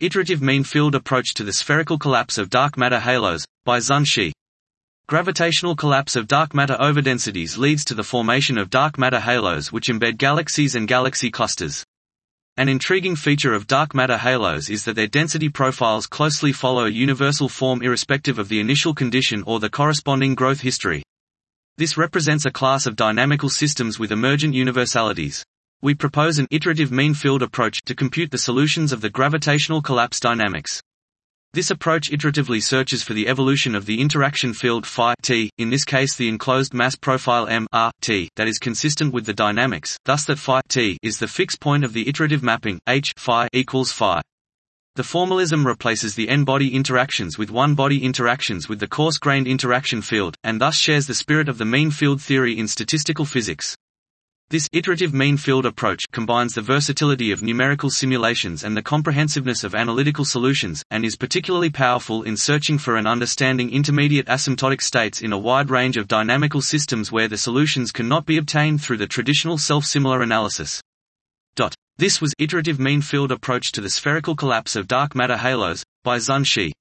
Iterative mean field approach to the spherical collapse of dark matter halos, by Xun Shi. Gravitational collapse of dark matter overdensities leads to the formation of dark matter halos which embed galaxies and galaxy clusters. An intriguing feature of dark matter halos is that their density profiles closely follow a universal form irrespective of the initial condition or the corresponding growth history. This represents a class of dynamical systems with emergent universalities. We propose an iterative mean field approach to compute the solutions of the gravitational collapse dynamics. This approach iteratively searches for the evolution of the interaction field phi t, in this case the enclosed mass profile m r t, that is consistent with the dynamics, thus that phi t is the fixed point of the iterative mapping h phi equals phi. The formalism replaces the n-body interactions with one-body interactions with the coarse-grained interaction field, and thus shares the spirit of the mean field theory in statistical physics. This iterative mean field approach combines the versatility of numerical simulations and the comprehensiveness of analytical solutions, and is particularly powerful in searching for and understanding intermediate asymptotic states in a wide range of dynamical systems where the solutions cannot be obtained through the traditional self-similar analysis. This was Iterative Mean Field Approach to the Spherical Collapse of Dark Matter Halos, by Xun Shi.